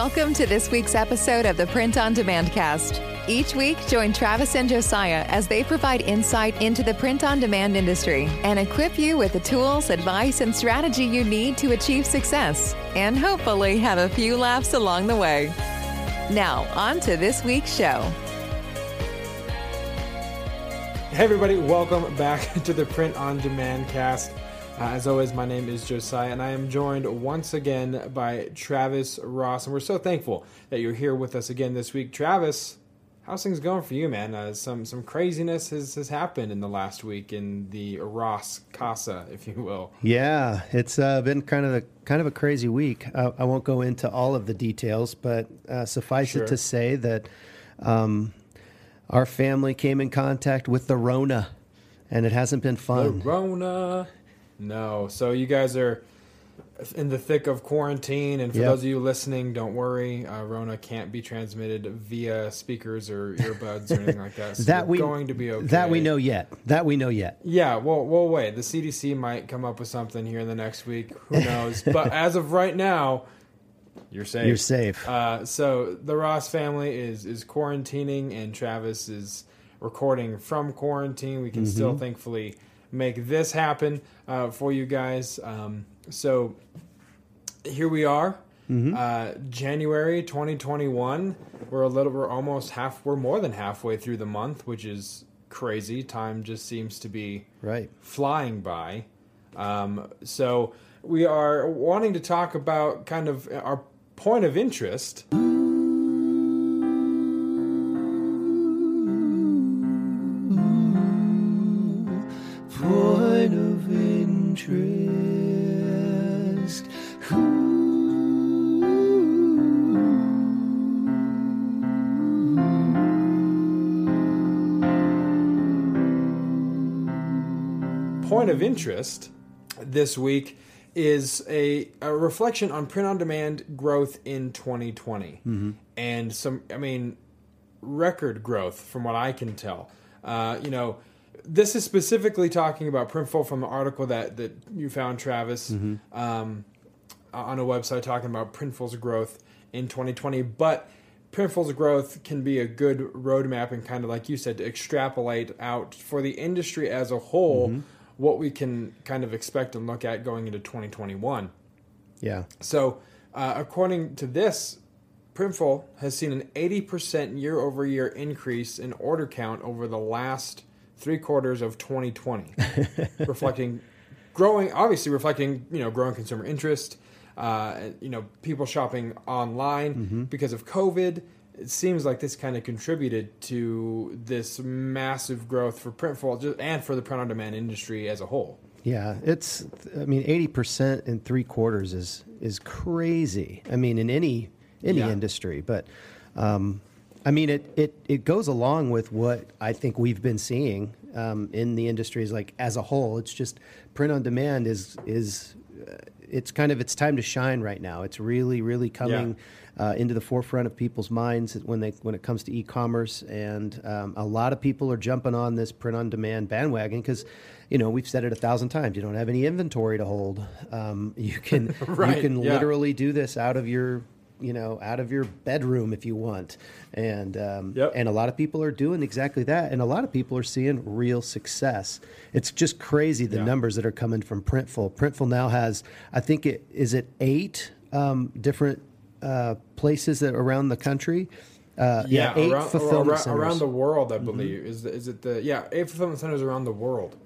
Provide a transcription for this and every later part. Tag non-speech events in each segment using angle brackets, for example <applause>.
Welcome to this week's episode of the Print on Demand Cast. Each week, join Travis and Josiah as they provide insight into the print on demand industry and equip you with the tools, advice, and strategy you need to achieve success and hopefully have a few laughs along the way. Now, on to this week's show. Hey, everybody, welcome back <laughs> to the Print on Demand Cast. Uh, as always, my name is Josiah, and I am joined once again by Travis Ross. And we're so thankful that you're here with us again this week. Travis, how's things going for you, man? Uh, some some craziness has, has happened in the last week in the Ross Casa, if you will. Yeah, it's uh, been kind of a kind of a crazy week. Uh, I won't go into all of the details, but uh, suffice Sure. it to say that um, our family came in contact with the Rona, and it hasn't been fun. Rona. No. So you guys are in the thick of quarantine, and for Yep. those of you listening, don't worry. Uh, Rona can't be transmitted via speakers or earbuds or anything like that. So <laughs> that we going to be okay. That we know yet. That we know yet. Yeah, well, we'll wait. The CDC might come up with something here in the next week. Who <laughs> knows? but as of right now, you're safe. You're safe. Uh, so the Ross family is is quarantining, and Travis is recording from quarantine. We can still Mm-hmm. thankfully make this happen uh, for you guys. Um, so here we are, Mm-hmm. uh, January 2021. We're a little, we're almost half, we're more than halfway through the month, which is crazy. Time just seems to be Right. flying by. Um, so we are wanting to talk about kind of our point of interest. Interest this week is a, a reflection on print on demand growth in 2020 and some i mean record growth from what i can tell. Uh, you know this is specifically talking about printful from the article that, that you found travis um, on a website talking about Printful's growth in 2020. But Printful's growth can be a good roadmap and kind of like you said to extrapolate out for the industry as a whole what we can kind of expect and look at going into 2021. Yeah. So, uh, according to this, Printful has seen an 80% year over year increase in order count over the last three quarters of 2020, <laughs> reflecting growing, obviously reflecting, you know, growing consumer interest, uh, you know, people shopping online because of COVID. It seems like this kind of contributed to this massive growth for Printful just, and for the print on demand industry as a whole. Yeah, it's. I mean, eighty percent in three quarters is is crazy. I mean, in any any Yeah. industry, but um, I mean, it, it it goes along with what I think we've been seeing um, in the industries, like as a whole. It's just print on demand is is it's kind of it's time to shine right now. It's really really coming. Uh, into the forefront of people's minds when they when it comes to e-commerce, and um, a lot of people are jumping on this print-on-demand bandwagon because, you know, we've said it a thousand times. You don't have any inventory to hold. Um, you can <laughs> Right, you can yeah. literally do this out of your you know out of your bedroom if you want, and um, Yep. and a lot of people are doing exactly that, and a lot of people are seeing real success. It's just crazy the Yeah. numbers that are coming from Printful. Printful now has, I think it is it eight um, different uh, places that around the country. Uh, yeah, eight around, fulfillment around, centers. around the world, I believe. Is is it the yeah eight fulfillment centers around the world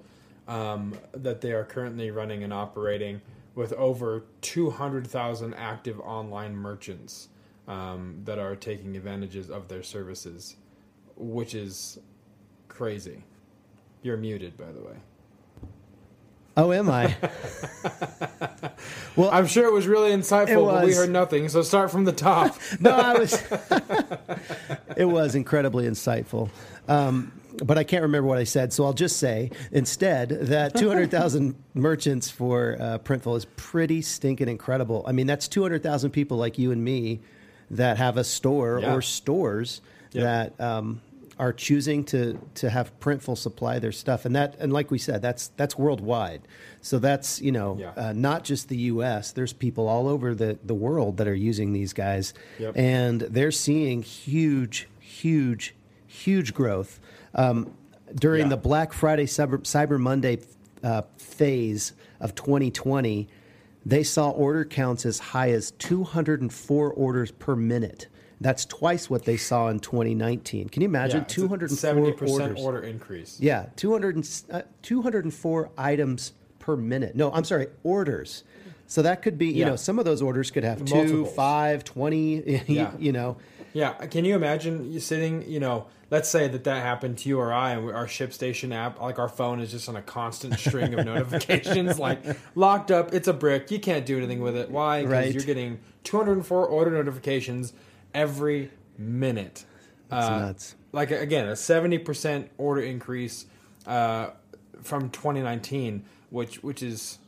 um, that they are currently running and operating with over two hundred thousand active online merchants um, that are taking advantages of their services, which is crazy. You're muted, by the way. oh, am I? <laughs> Well, I'm sure it was really insightful, It but we heard nothing. So start from the top. <laughs> no, I was. <laughs> it was incredibly insightful. Um, but I can't remember what I said, so I'll just say instead that <laughs> 200,000 merchants for uh, Printful is pretty stinking incredible. I mean, that's 200,000 people like you and me that have a store Yeah. or stores Yeah. that um, are choosing to to have Printful supply their stuff, and that and like we said, that's that's worldwide. So that's you know Yeah. uh, not just the U.S. There's people all over the the world that are using these guys, Yep. and they're seeing huge, huge, huge growth. Um, during Yeah. the Black Friday, Cyber, Cyber Monday uh, phase of 2020, they saw order counts as high as 204 orders per minute. That's twice what they saw in 2019. Can you imagine? Yeah, it's a 204 70% orders. order increase. Yeah, 200 uh, 204 items per minute. No, I'm sorry, orders. So that could be, you Yeah. know, some of those orders could have two, Multiples. five, 20, <laughs> Yeah. you know. Yeah, can you imagine you sitting, you know, let's say that that happened to you or I, and our ShipStation app, like our phone is just on a constant string of <laughs> notifications, like locked up, it's a brick, you can't do anything with it. Why? Because Right. you're getting 204 order notifications every minute. That's Uh, nuts. Like, again, a 70% order increase uh, from 2019, which which is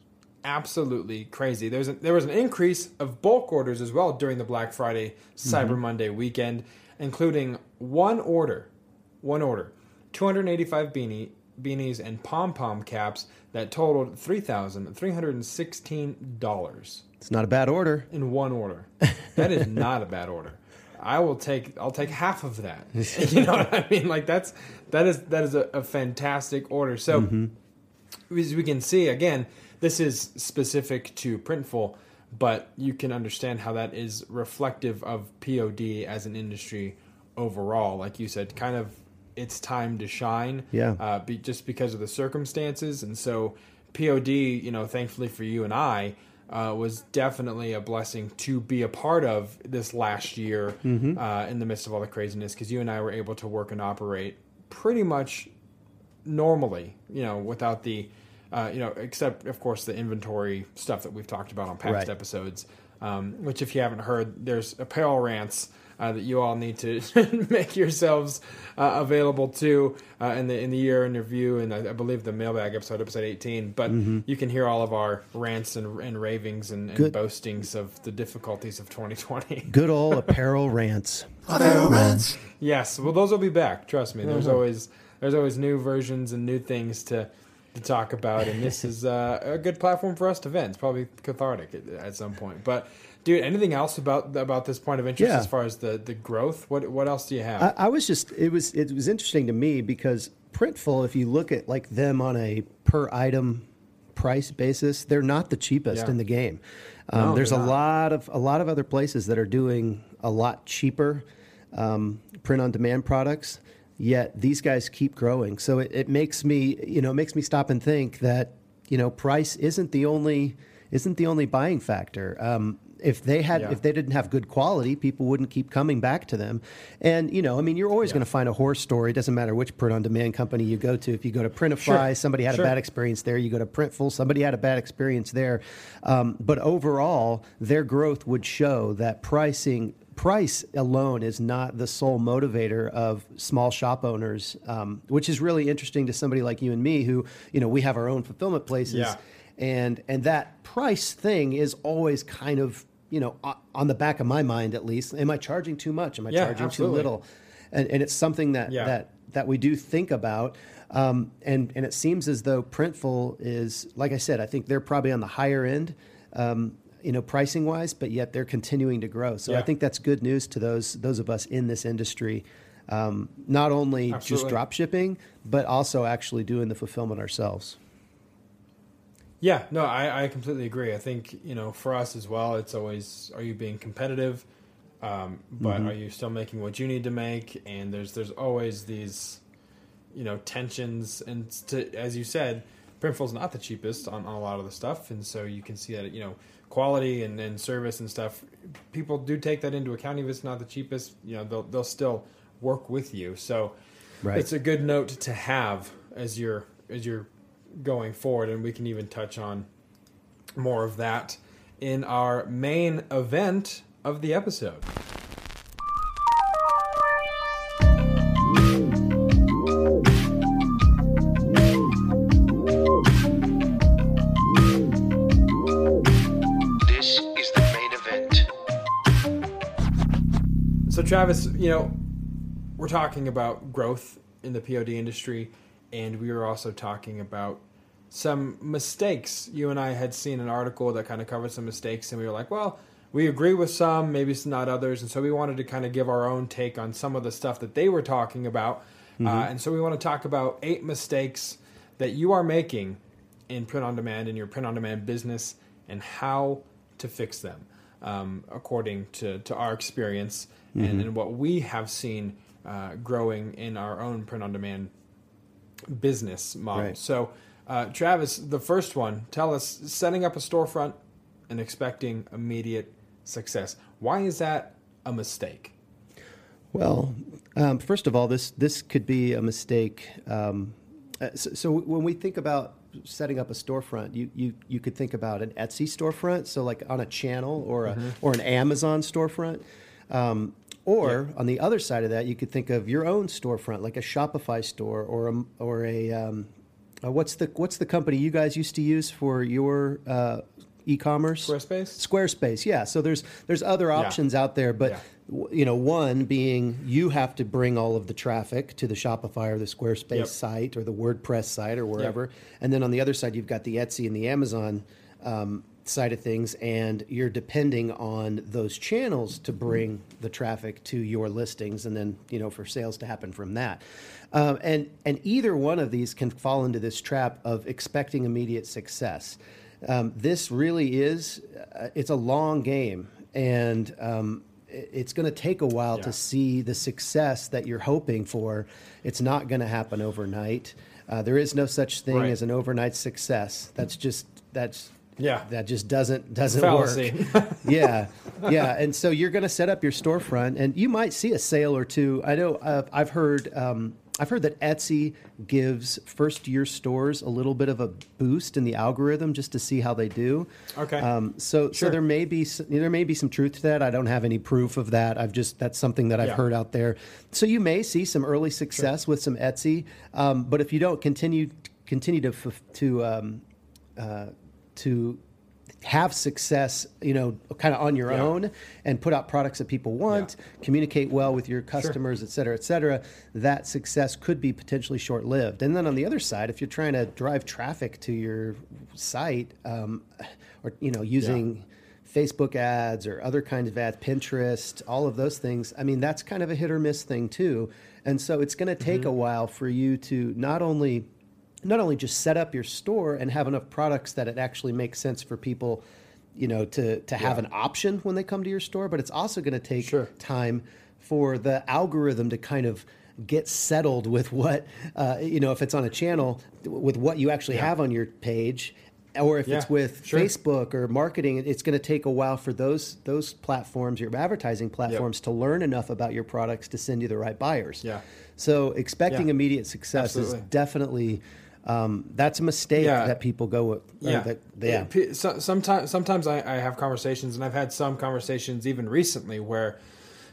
absolutely crazy. There's a, there was an increase of bulk orders as well during the Black Friday Cyber Monday weekend, including one order, one order, 285 beanie beanies and pom pom caps that totaled three thousand three hundred and sixteen dollars It's not a bad order. in one order. That is not a bad order. I will take I'll take half of that. <laughs> You know what I mean? Like that's that is that is a, a fantastic order. So mm-hmm. as we can see again, this is specific to Printful, but you can understand how that is reflective of POD as an industry overall. Like you said, kind of it's time to shine. Yeah. Uh, be, just because of the circumstances, and so POD, you know, thankfully for you and I, uh, was definitely a blessing to be a part of this last year uh, in the midst of all the craziness because you and I were able to work and operate pretty much normally, you know, without the, uh, you know, except of course the inventory stuff that we've talked about on past Right. episodes. Um, which, if you haven't heard, there's apparel rants uh, that you all need to <laughs> make yourselves uh, available to uh, in the in the year in review, and I, I believe the mailbag episode, episode 18. But you can hear all of our rants and, and ravings and, and boastings of the difficulties of 2020. <laughs> Good old apparel rants. Yes, well, those will be back. Trust me. There's Mm-hmm. always there's always new versions and new things to to talk about, and this <laughs> is uh, a good platform for us to vent. It's probably cathartic at, at some point. But, dude, anything else about about this point of interest Yeah. as far as the the growth? What what else do you have? I, I was just it was it was interesting to me because Printful, if you look at like them on a per item price basis, they're not the cheapest Yeah. in the game. Um, No, there's a lot of a lot of other places that are doing a lot cheaper um, print on demand products. Yet these guys keep growing, so it, it makes me you know it makes me stop and think that you know price isn't the only isn't the only buying factor. Um, if they had Yeah. if they didn't have good quality, people wouldn't keep coming back to them. And you know, I mean, you're always Yeah. going to find a horror story. It doesn't matter which print on demand company you go to. If you go to Printify, Sure. somebody had Sure. a bad experience there. You go to Printful, somebody had a bad experience there. Um, but overall, their growth would show that pricing. Price alone is not the sole motivator of small shop owners, um, which is really interesting to somebody like you and me, who you know we have our own fulfillment places, Yeah. and and that price thing is always kind of you know on the back of my mind at least am i charging too much? Am i Yeah, charging absolutely. too little? And, and it's something that Yeah. that that we do think about um, and and it seems as though printful is like i said i think they're probably on the higher end um, you know pricing wise but yet they're continuing to grow. So i think that's good news to those those of us in this industry um, not only just drop shipping but also actually doing the fulfillment ourselves Yeah, no, I, I completely agree. I think you know, for us as well, it's always are you being competitive, um, but Mm-hmm. are you still making what you need to make? And there's there's always these, you know, tensions. And to, as you said, Printful's not the cheapest on, on a lot of the stuff, and so you can see that you know quality and, and service and stuff. People do take that into account. If it's not the cheapest, you know, they'll they'll still work with you. So Right. it's a good note to have as you're as you're going forward, and we can even touch on more of that in our main event of the episode. This is the main event. So, Travis, you know, we're we're talking about growth in the POD industry, and we were also talking about some mistakes. You and I had seen an article that kind of covered some mistakes, and we were like, well, we agree with some, maybe it's not others, and so we wanted to kind of give our own take on some of the stuff that they were talking about. Mm-hmm. Uh, and so we want to talk about eight mistakes that you are making in print on demand in your print on demand business and how to fix them um, according to, to our experience mm-hmm. and, and, what we have seen uh, growing in our own print on demand business model. Right. So, uh, Travis, the first one, tell us setting up a storefront and expecting immediate success. Why is that a mistake? Well, um, first of all, this this could be a mistake. Um, uh, so, so, when we think about setting up a storefront, you, you you could think about an Etsy storefront, so like on a channel or a mm-hmm. or an Amazon storefront. Um, or yeah. on the other side of that, you could think of your own storefront, like a Shopify store or a or a um, uh, what's the what's the company you guys used to use for your uh, e-commerce? Squarespace. Squarespace, yeah. So there's there's other options yeah. out there, but yeah. you know, one being you have to bring all of the traffic to the Shopify or the Squarespace yep. site or the WordPress site or wherever, yep. and then on the other side you've got the Etsy and the Amazon. Um, side of things and you're depending on those channels to bring the traffic to your listings and then you know for sales to happen from that. Um, and and either one of these can fall into this trap of expecting immediate success. Um, this really is uh, it's a long game and um, it's going to take a while yeah. to see the success that you're hoping for. It's not going to happen overnight. Uh, there is no such thing right. as an overnight success. That's just that's yeah that just doesn't doesn't Fallacy. work <laughs> yeah yeah and so you're going to set up your storefront and you might see a sale or two i know uh, i've heard um, I've heard that Etsy gives first year stores a little bit of a boost in the algorithm just to see how they do. Okay. Um, so sure. so there may be there may be some truth to that. I don't have any proof of that. I've just that's something that I've yeah. heard out there. So you may see some early success sure. with some Etsy, um, but if you don't continue continue to to um, uh, to have success, you know, kind of on your yeah. own and put out products that people want, yeah. communicate well with your customers, sure. et cetera, et cetera, that success could be potentially short lived. And then on the other side, if you're trying to drive traffic to your site um, or, you know, using yeah. Facebook ads or other kinds of ads, Pinterest, all of those things, I mean, that's kind of a hit or miss thing too. And so it's going to take mm-hmm. a while for you to not only not only just set up your store and have enough products that it actually makes sense for people you know to to have yeah. an option when they come to your store but it's also going to take sure. time for the algorithm to kind of get settled with what uh, you know if it's on a channel with what you actually yeah. have on your page or if yeah, it's with sure. Facebook or marketing, it's going to take a while for those those platforms, your advertising platforms, yep. to learn enough about your products to send you the right buyers. Yeah. So expecting yeah. immediate success Absolutely. is definitely um, that's a mistake yeah. that people go with. Yeah. That, yeah. So, sometimes, sometimes I, I, have conversations, and I've had some conversations even recently where,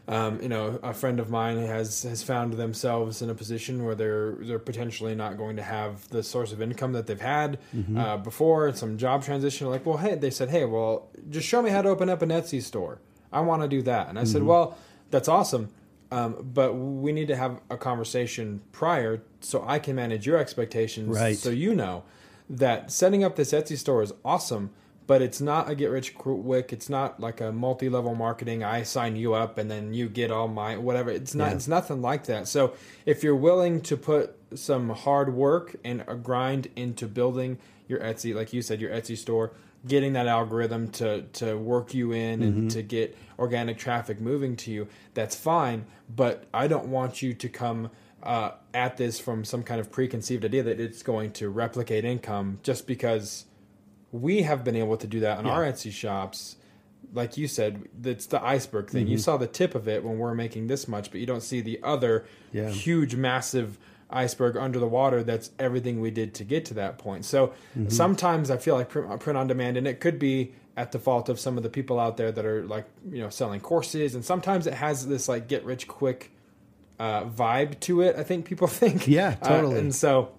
um, you know, a friend of mine has has found themselves in a position where they're they're potentially not going to have the source of income that they've had mm-hmm. uh, before. Some job transition. Like, well, hey, they said, hey, well, just show me how to open up an Etsy store. I want to do that, and I mm-hmm. said, well, that's awesome um, but we need to have a conversation prior so I can manage your expectations. Right. So you know that setting up this Etsy store is awesome, but it's not a get rich quick. It's not like a multi level marketing. I sign you up and then you get all my whatever. It's not. Yeah. It's nothing like that. So if you're willing to put some hard work and a grind into building your Etsy, like you said, your Etsy store, getting that algorithm to to work you in and mm-hmm. to get organic traffic moving to you, that's fine. But I don't want you to come uh, at this from some kind of preconceived idea that it's going to replicate income just because we have been able to do that in yeah. our Etsy shops. Like you said, it's the iceberg thing. Mm-hmm. You saw the tip of it when we're making this much, but you don't see the other yeah. huge, massive iceberg under the water that's everything we did to get to that point so mm-hmm. sometimes i feel like print, print, on demand and it could be at the fault of some of the people out there that are like you know selling courses. And sometimes it has this like get rich quick uh, vibe to it i think people <laughs> think. Yeah uh, totally. uh, and so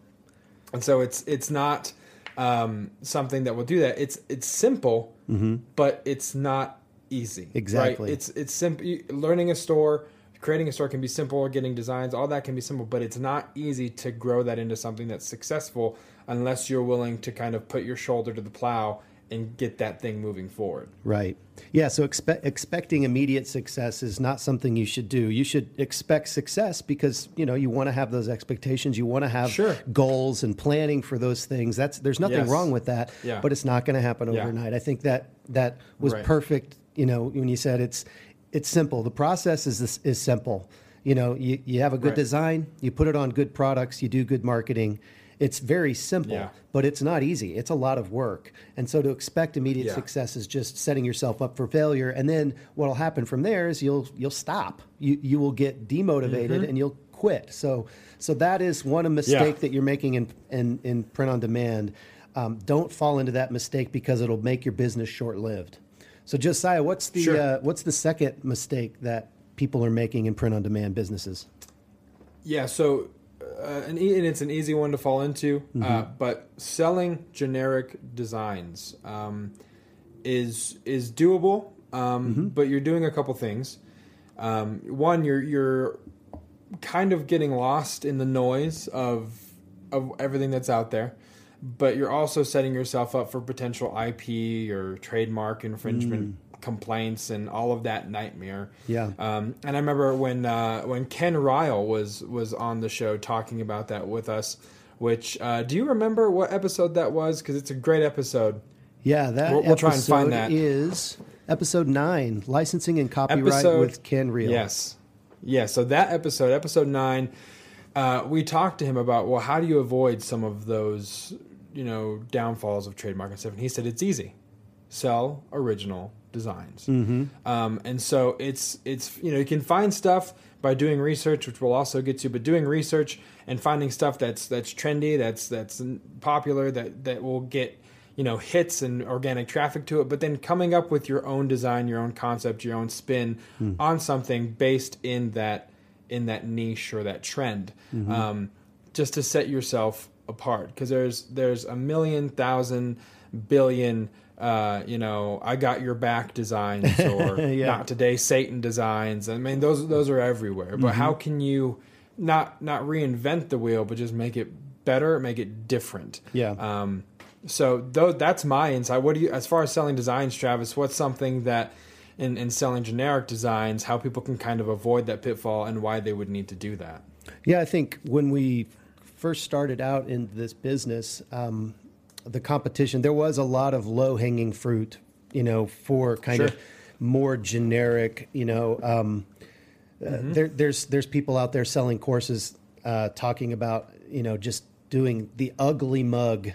and so it's it's not um, something that will do that. It's it's simple mm-hmm. but it's not easy exactly. Right? it's it's simple learning a store creating a store can be simple, getting designs, all that can be simple, but it's not easy to grow that into something that's successful unless you're willing to kind of put your shoulder to the plow and get that thing moving forward. Right. Yeah. So expe- expecting immediate success is not something you should do. You should expect success because you know you want to have those expectations. You want to have Sure. goals and planning for those things. That's there's nothing Yes. wrong with that. Yeah. But it's not going to happen Yeah. overnight. I think that that was Right. perfect. You know when you said it's it's simple. The process is this, is simple. You know you you have a good Right. design. You put it on good products. You do good marketing. It's very simple, Yeah. but it's not easy. It's a lot of work. And so to expect immediate Yeah. success is just setting yourself up for failure. And then what'll happen from there is you'll you'll stop. You you will get demotivated and you'll quit. So so that is one mistake Mm-hmm. Yeah. that you're making in in, in print on demand. Um, don't fall into that mistake because it'll make your business short lived. So Josiah, what's the Sure. uh, what's the second mistake that people are making in print on demand businesses? Yeah, so uh, an e- and it's an easy one to fall into, uh, but selling generic designs um, is is doable, um, but you're doing a couple things. Um, one, you're you're kind of getting lost in the noise of of everything that's out there, but you're also setting yourself up for potential IP or trademark infringement complaints and all of that nightmare. Yeah. Um, and I remember when uh, when Ken Ryle was was on the show talking about that with us. Which uh, do you remember what episode that was? Because it's a great episode. Yeah, that We'll- we'll try and episode find that. is episode nine, licensing and copyright Episode- with Ken Ryle. Yes, yeah. So that episode, episode nine, uh, we talked to him about well, how do you avoid some of those, you know, downfalls of trademark and stuff? And he said it's easy, sell original designs. Mm-hmm. Um, and so it's it's you know you can find stuff by doing research, which we'll also get you, but doing research and finding stuff that's that's trendy, that's that's popular, that that will get you know hits and organic traffic to it, but then coming up with your own design, your own concept, your own spin on something based in that in that niche or that trend, um, just to set yourself apart. Because there's there's a million thousand billion. Uh, you know, I got your back designs, <laughs> or Yeah. not today, Satan designs. I mean, those those are everywhere. But how can you not not reinvent the wheel, but just make it better, make it different? Yeah. Um, so though that's my insight. What do you, as far as selling designs, Travis? What's something that in, in selling generic designs, how people can kind of avoid that pitfall and why they would need to do that? Yeah, I think when we first started out in this business, um, the competition, there was a lot of low hanging fruit, you know, for kind Sure. of more generic, you know. Um, uh, there, there's there's people out there selling courses uh, talking about you know just doing the ugly mug,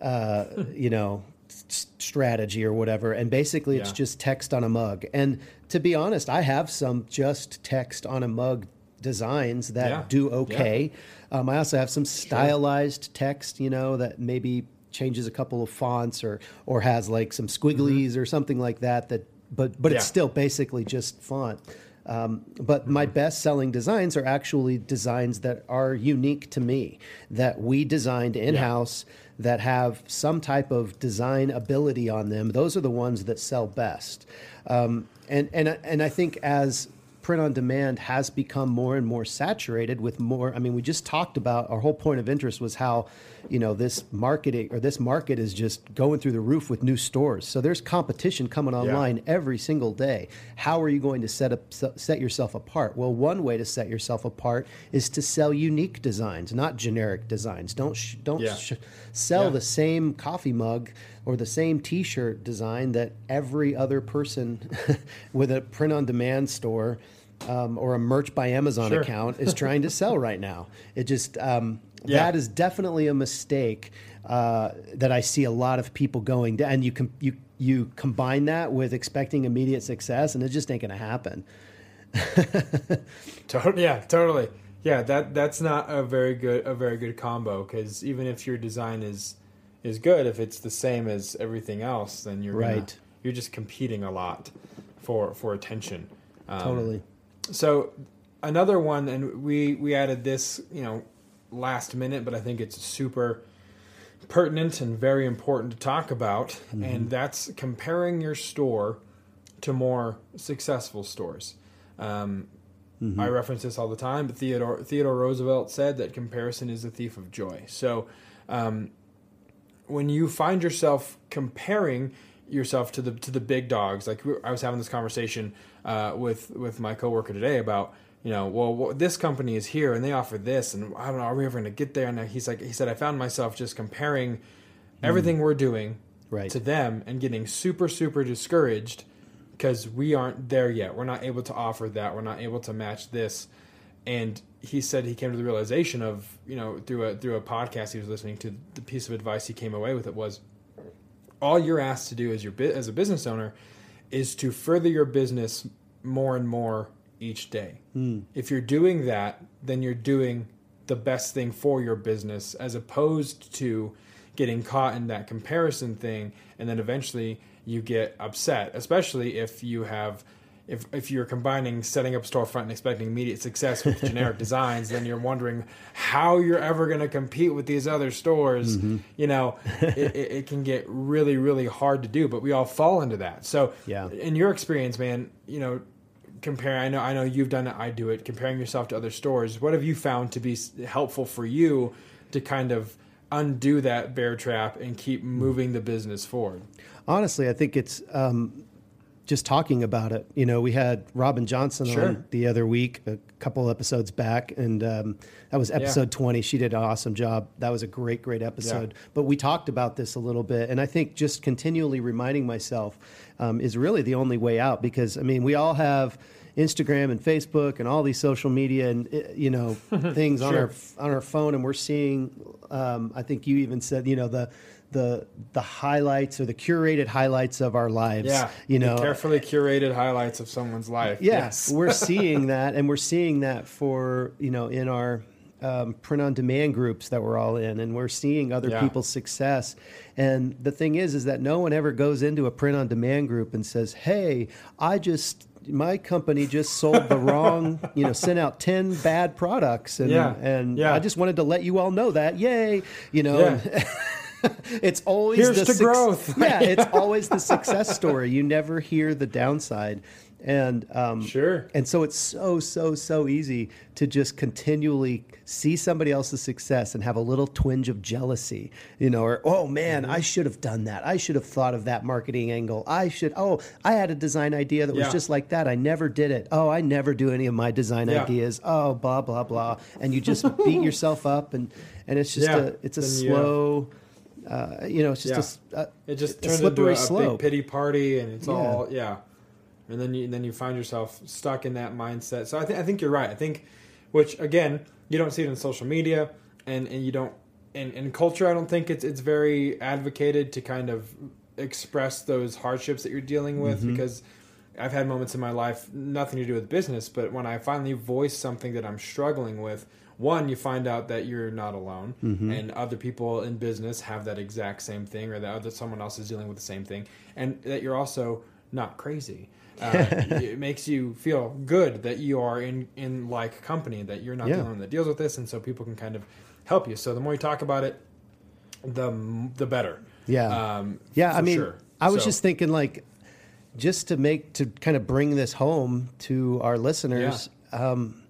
uh, <laughs> you know, s- strategy or whatever, and basically it's Yeah. just text on a mug. And to be honest, I have some just text on a mug designs that Yeah. do okay. Um, I also have some stylized text, you know, that maybe changes a couple of fonts or or has like some squigglies or something like that. That but but it's still basically just font. Um, but my best selling designs are actually designs that are unique to me, that we designed in house, that have some type of design ability on them. Those are the ones that sell best. Um, and, and, and I think as print on demand has become more and more saturated with more i mean we just talked about our whole point of interest was how you know this marketing or this market is just going through the roof with new stores. So there's competition coming online every single day. How are you going to set up set yourself apart? Well one way to set yourself apart is to sell unique designs not generic designs. Don't sh- don't Yeah. sh- sell Yeah. the same coffee mug or the same t-shirt design that every other person <laughs> with a print on demand store um, or a merch by Amazon Sure. account is <laughs> trying to sell right now. It just um, Yeah. that is definitely a mistake uh, that I see a lot of people going down. And you com- you you combine that with expecting immediate success, and it just ain't going to happen. <laughs> Totally, yeah, totally. Yeah, that that's not a very good a very good combo because even if your design is is good, if it's the same as everything else, then you're gonna- Right. you're just competing a lot for for attention. Um, Totally. So another one, and we we added this, you know, last minute, but I think it's super pertinent and very important to talk about, and that's comparing your store to more successful stores. Um, I reference this all the time, but Theodore Theodore Roosevelt said that comparison is the thief of joy. So, um, when you find yourself comparing yourself to the to the big dogs, like I was having this conversation uh, with with my coworker today about you know, well, this company is here and they offer this, and I don't know, are we ever going to get there? And he's like, he said, I found myself just comparing everything mm. we're doing right. to them and getting super super discouraged because we aren't there yet. We're not able to offer that. We're not able to match this. And he said he came to the realization of, you know, through a through a podcast he was listening to, the piece of advice he came away with it was all you're asked to do as your as a business owner is to further your business more and more each day. Mm. If you're doing that, then you're doing the best thing for your business as opposed to getting caught in that comparison thing and then eventually you get upset, especially if you have if if you're combining setting up storefront and expecting immediate success with <laughs> generic designs, then you're wondering how you're ever going to compete with these other stores. Mm-hmm. You know, <laughs> it, it, can get really really hard to do, but we all fall into that. So, yeah. in your experience, man, you know, compare. I know I know you've done it. I do it. Comparing yourself to other stores. What have you found to be helpful for you to kind of undo that bear trap and keep moving the business forward? Honestly, I think it's um, just talking about it. You know, we had Robin Johnson sure. on the other week, a couple episodes back, and um, that was episode yeah. 20. She did an awesome job. That was a great, great episode. Yeah. But we talked about this a little bit, and I think just continually reminding myself um, is really the only way out because, I mean, we all have. Instagram and Facebook and all these social media and eh, you know <laughs> things sure. on our on our phone, and we're seeing. Um, I think you even said you know the the the highlights or the curated highlights of our lives. Yeah, you know, carefully curated highlights of someone's life. Yes, we're <laughs> seeing that, and we're seeing that for you know in our um, print on demand groups that we're all in, and we're seeing other yeah. people's success. And the thing is, is that no one ever goes into a print on demand group and says, "Hey, I just." My company just sold the wrong, you know, sent out ten bad products, and yeah. and yeah. I just wanted to let you all know that. Yay, you know. <laughs> <laughs> it's always Here's the to su- growth. <laughs> yeah, it's <laughs> always the success story. You never hear the downside. And um, sure, and so it's so so so easy to just continually see somebody else's success and have a little twinge of jealousy, you know, or oh man, mm-hmm. I should have done that. I should have thought of that marketing angle. I should. Oh, I had a design idea that was just like that. I never did it. Oh, I never do any of my design yeah. ideas. Oh, blah blah blah, and you just beat yourself up, and and it's just yeah. a it's a then slow. You uh, you know, it's just yeah. a, a, it just turns into a, a big pity party, and it's yeah. all yeah. And then you and then you find yourself stuck in that mindset. So I think I think you're right. I think, which again, you don't see it in social media, and and you don't in, in culture. I don't think it's it's very advocated to kind of express those hardships that you're dealing with mm-hmm. because I've had moments in my life nothing to do with business, but when I finally voice something that I'm struggling with one, you find out that you're not alone, mm-hmm. and other people in business have that exact same thing, or that other someone else is dealing with the same thing, and that you're also not crazy. <laughs> Uh, it makes you feel good that you are in in like company, that you're not yeah. the only one that deals with this, and so people can kind of help you. So the more you talk about it, the the better. Yeah, um, yeah. I mean, sure. I was so. just thinking like just to make to kind of bring this home to our listeners. Yeah. Um,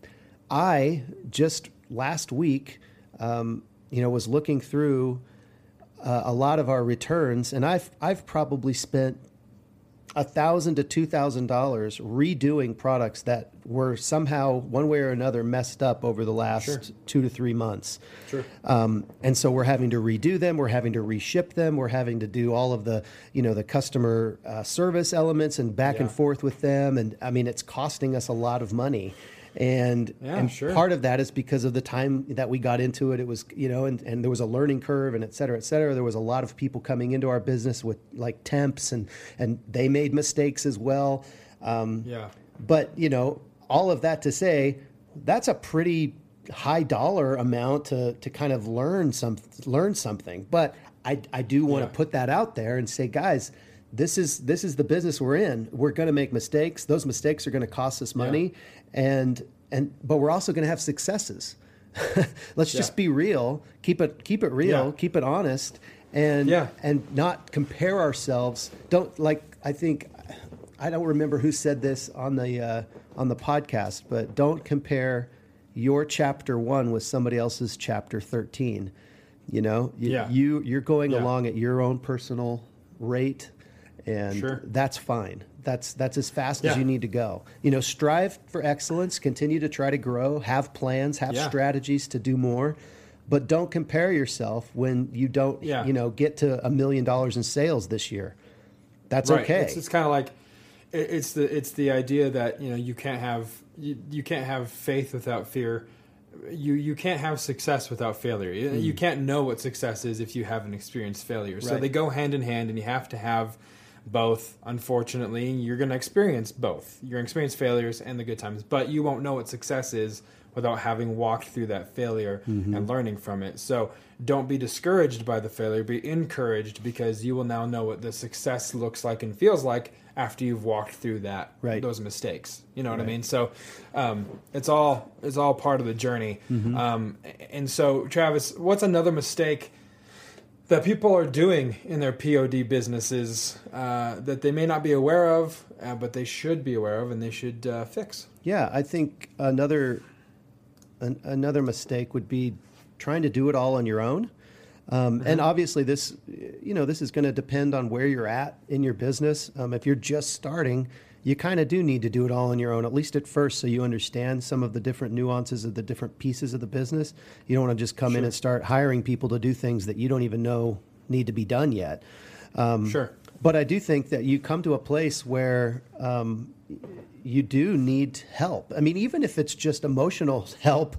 I just last week, um, you know, was looking through uh, a lot of our returns, and I've I've probably spent a thousand to two thousand dollars redoing products that were somehow one way or another messed up over the last sure. two to three months. Sure. Um, and so we're having to redo them. We're having to reship them. We're having to do all of the you know the customer uh, service elements and back yeah. and forth with them. And I mean, it's costing us a lot of money and yeah, and sure. part of that is because of the time that we got into it. It was you know, and, and there was a learning curve, and et cetera, et cetera. There was a lot of people coming into our business with like temps, and and they made mistakes as well. Um, yeah. But you know, all of that to say, that's a pretty high dollar amount to to kind of learn some learn something. But I I do want to yeah. put that out there and say, guys this is this is the business we're in. We're going to make mistakes. Those mistakes are going to cost us money, yeah. and and but we're also going to have successes. <laughs> Let's yeah. just be real. Keep it keep it real. Yeah. Keep it honest, and yeah. and not compare ourselves. Don't like I think I don't remember who said this on the uh, on the podcast, but don't compare your chapter one with somebody else's chapter thirteen. You know, you, Yeah. you you're going along at your own personal rate, and Sure. that's fine. That's that's as fast as you need to go. You know, strive for excellence. Continue to try to grow. Have plans. Have Yeah. strategies to do more. But don't compare yourself when you don't, Yeah. you know, get to a million dollars in sales this year. That's Right. okay. It's, it's kind of like it, it's the it's the idea that you know you can't have you, you can't have faith without fear. You you can't have success without failure. You, hmm. you can't know what success is if you haven't experienced failure. So Right. they go hand in hand, and you have to have both. Unfortunately, you're going to experience both. You're going to experience failures and the good times, but you won't know what success is without having walked through that failure and learning from it. So don't be discouraged by the failure, be encouraged because you will now know what the success looks like and feels like after you've walked through that Right. those mistakes. You know what I mean? So um, it's all it's all part of the journey. Um, and so Travis, what's another mistake that people are doing in their POD businesses uh, that they may not be aware of, uh, but they should be aware of and they should uh, fix? Yeah, I think another an, another mistake would be trying to do it all on your own. Um, And obviously, this you know this is going to depend on where you're at in your business. Um, if you're just starting, you kind of do need to do it all on your own, at least at first, so you understand some of the different nuances of the different pieces of the business. You don't want to just come in and start hiring people to do things that you don't even know need to be done yet. Um, Sure. But I do think that you come to a place where um, you do need help. I mean, even if it's just emotional <laughs> help,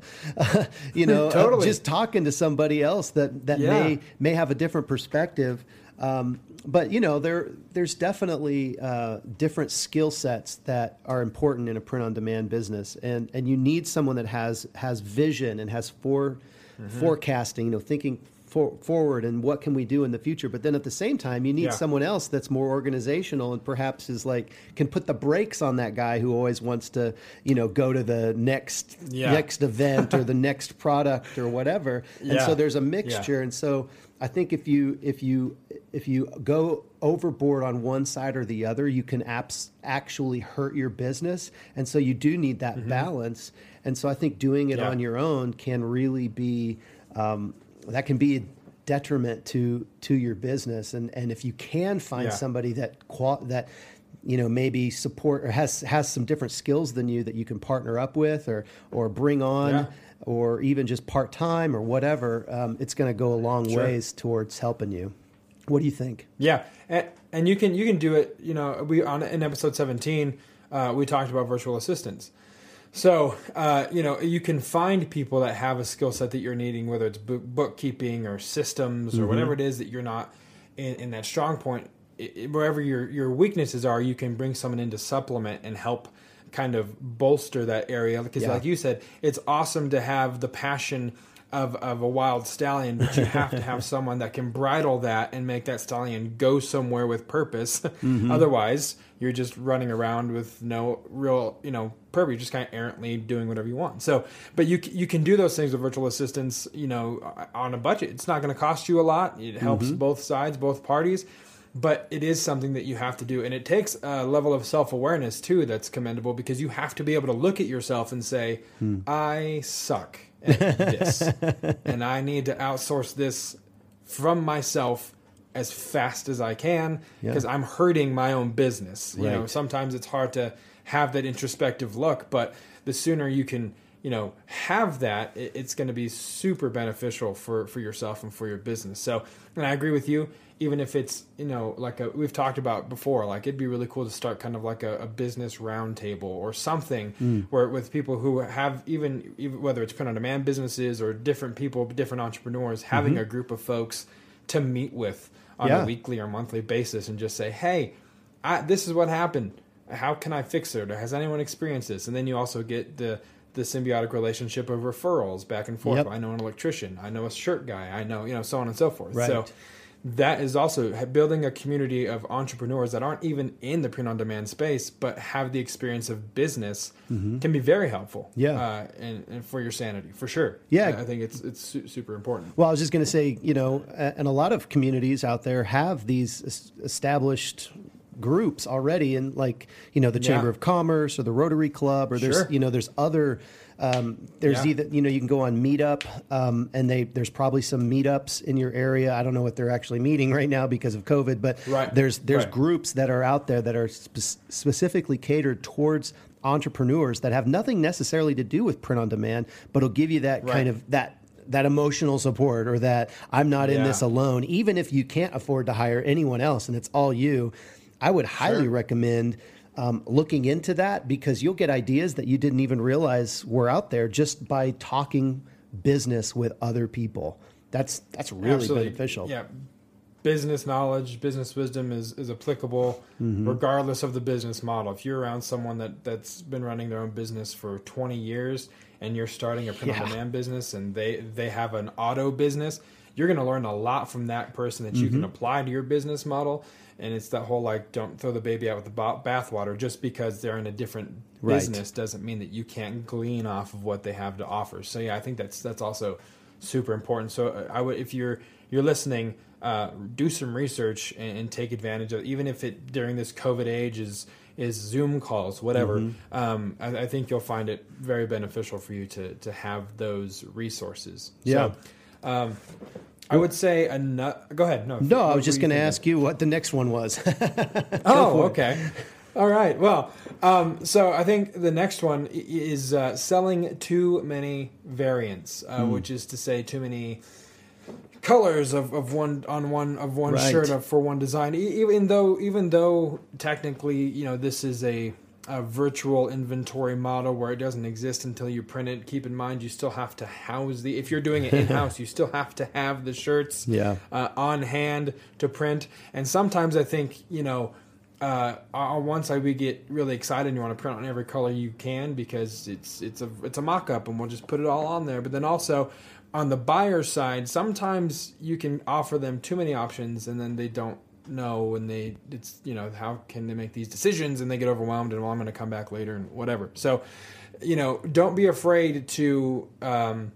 <laughs> you know, uh, just talking to somebody else that that Yeah. may may have a different perspective. Um, but you know, there there's definitely uh, different skill sets that are important in a print on demand business, and and you need someone that has has vision and has for Mm-hmm. forecasting. You know, thinking. For, forward and what can we do in the future but then at the same time you need Yeah. someone else that's more organizational and perhaps is like can put the brakes on that guy who always wants to you know go to the next Yeah. next event or the <laughs> next product or whatever and Yeah. so there's a mixture and so i think if you if you if you go overboard on one side or the other you can abs- actually hurt your business and so you do need that balance and so i think doing it Mm-hmm. Yeah. on your own can really be um, that can be a detriment to to your business and and if you can find Yeah. somebody that qual- that you know maybe support or has has some different skills than you that you can partner up with or or bring on. Or even just part time or whatever um, it's going to go a long Sure. ways towards helping you what do you think Yeah, and, and you can you can do it. You know, we on in episode seventeen, uh, we talked about virtual assistants. So uh, you know you can find people that have a skill set that you're needing, whether it's book, bookkeeping or systems or whatever it is that you're not in, in that strong point. i i- wherever your your weaknesses are, you can bring someone in to supplement and help kind of bolster that area. Because Yeah. like you said, it's awesome to have the passion of, of a wild stallion, but you have to have <laughs> someone that can bridle that and make that stallion go somewhere with purpose. <laughs> Mm-hmm. Otherwise, you're just running around with no real, you know, purpose. You're just kind of errantly doing whatever you want. So, but you you can do those things with virtual assistants, you know, on a budget. It's not going to cost you a lot. It helps mm-hmm. both sides, both parties but it is something that you have to do. And it takes a level of self-awareness too that's commendable because you have to be able to look at yourself and say hmm. i suck at this <laughs> and i need to outsource this from myself as fast as i can Yeah. because i'm hurting my own business. You know sometimes it's hard to have that introspective look but the sooner you can you know have that it's going to be super beneficial for for yourself and for your business. So and i agree with you even if it's you know like a, we've talked about before like it'd be really cool to start kind of like a, a business roundtable or something mm. where with people who have even, even whether it's print on demand businesses or different people different entrepreneurs having mm-hmm. a group of folks to meet with on Yeah. a weekly or monthly basis and just say hey I, this is what happened. How can i fix it? Or has anyone experienced this? And then you also get the the symbiotic relationship of referrals back and forth. Yep. i know an electrician. I know a shirt guy. I know you know so on and so forth. Right. so that is also building a community of entrepreneurs that aren't even in the print on demand space but have the experience of business can be very helpful Mm-hmm. Yeah. uh, and, and for your sanity for sure Yeah. i think it's it's su- super important Well, I was just going to say, you know, and a lot of communities out there have these established groups already in like you know the Chamber Yeah. of Commerce or the Rotary Club or there's Sure. you know there's other um, there's Yeah. either you know you can go on Meetup um, and they there's probably some meetups in your area. I don't know what they're actually meeting right now because of COVID, but Right. there's there's Right. groups that are out there that are spe- specifically catered towards entrepreneurs that have nothing necessarily to do with print on demand, but will give you that Right. kind of that that emotional support or that I'm not in this alone, even if you can't afford to hire anyone else and it's all you. I would highly Sure. recommend um, looking into that because you'll get ideas that you didn't even realize were out there just by talking business with other people. That's that's really Absolutely. beneficial. Yeah. Business knowledge, business wisdom is, is applicable Mm-hmm. regardless of the business model. If you're around someone that, that's been running their own business for 20 years and you're starting a print on demand business and they, they have an auto business, you're going to learn a lot from that person that you can Mm-hmm. apply to your business model. And it's that whole like, don't throw the baby out with the ba- bathwater. Just because they're in a different Right. business doesn't mean that you can't glean off of what they have to offer. So yeah, I think that's that's also super important. So uh, I would if you're you're listening, uh, do some research and, and take advantage of even if it during this COVID age is is Zoom calls, whatever. Mm-hmm. Um, I, I think you'll find it very beneficial for you to to have those resources. Yeah. So, um, I would say a nut. Go ahead. No. No, I was just going to ask you what the next one was. <laughs> Oh, okay. All right. Well, um, so I think the next one is uh, selling too many variants, uh, Hmm. which is to say, too many colors of, of one on one of one Right. shirt for one design. E- Even though, even though technically, you know, this is a a virtual inventory model where it doesn't exist until you print it. Keep in mind, you still have to house the. If you're doing it in house, you still have to have the shirts Yeah. uh, on hand to print. And sometimes I think you know, uh, on one side we get really excited and you want to print on every color you can because it's it's a it's a mock up and we'll just put it all on there. But then also on the buyer side, sometimes you can offer them too many options and then they don't know and they it's you know how can they make these decisions and they get overwhelmed and well I'm going to come back later and whatever. So you know don't be afraid to um,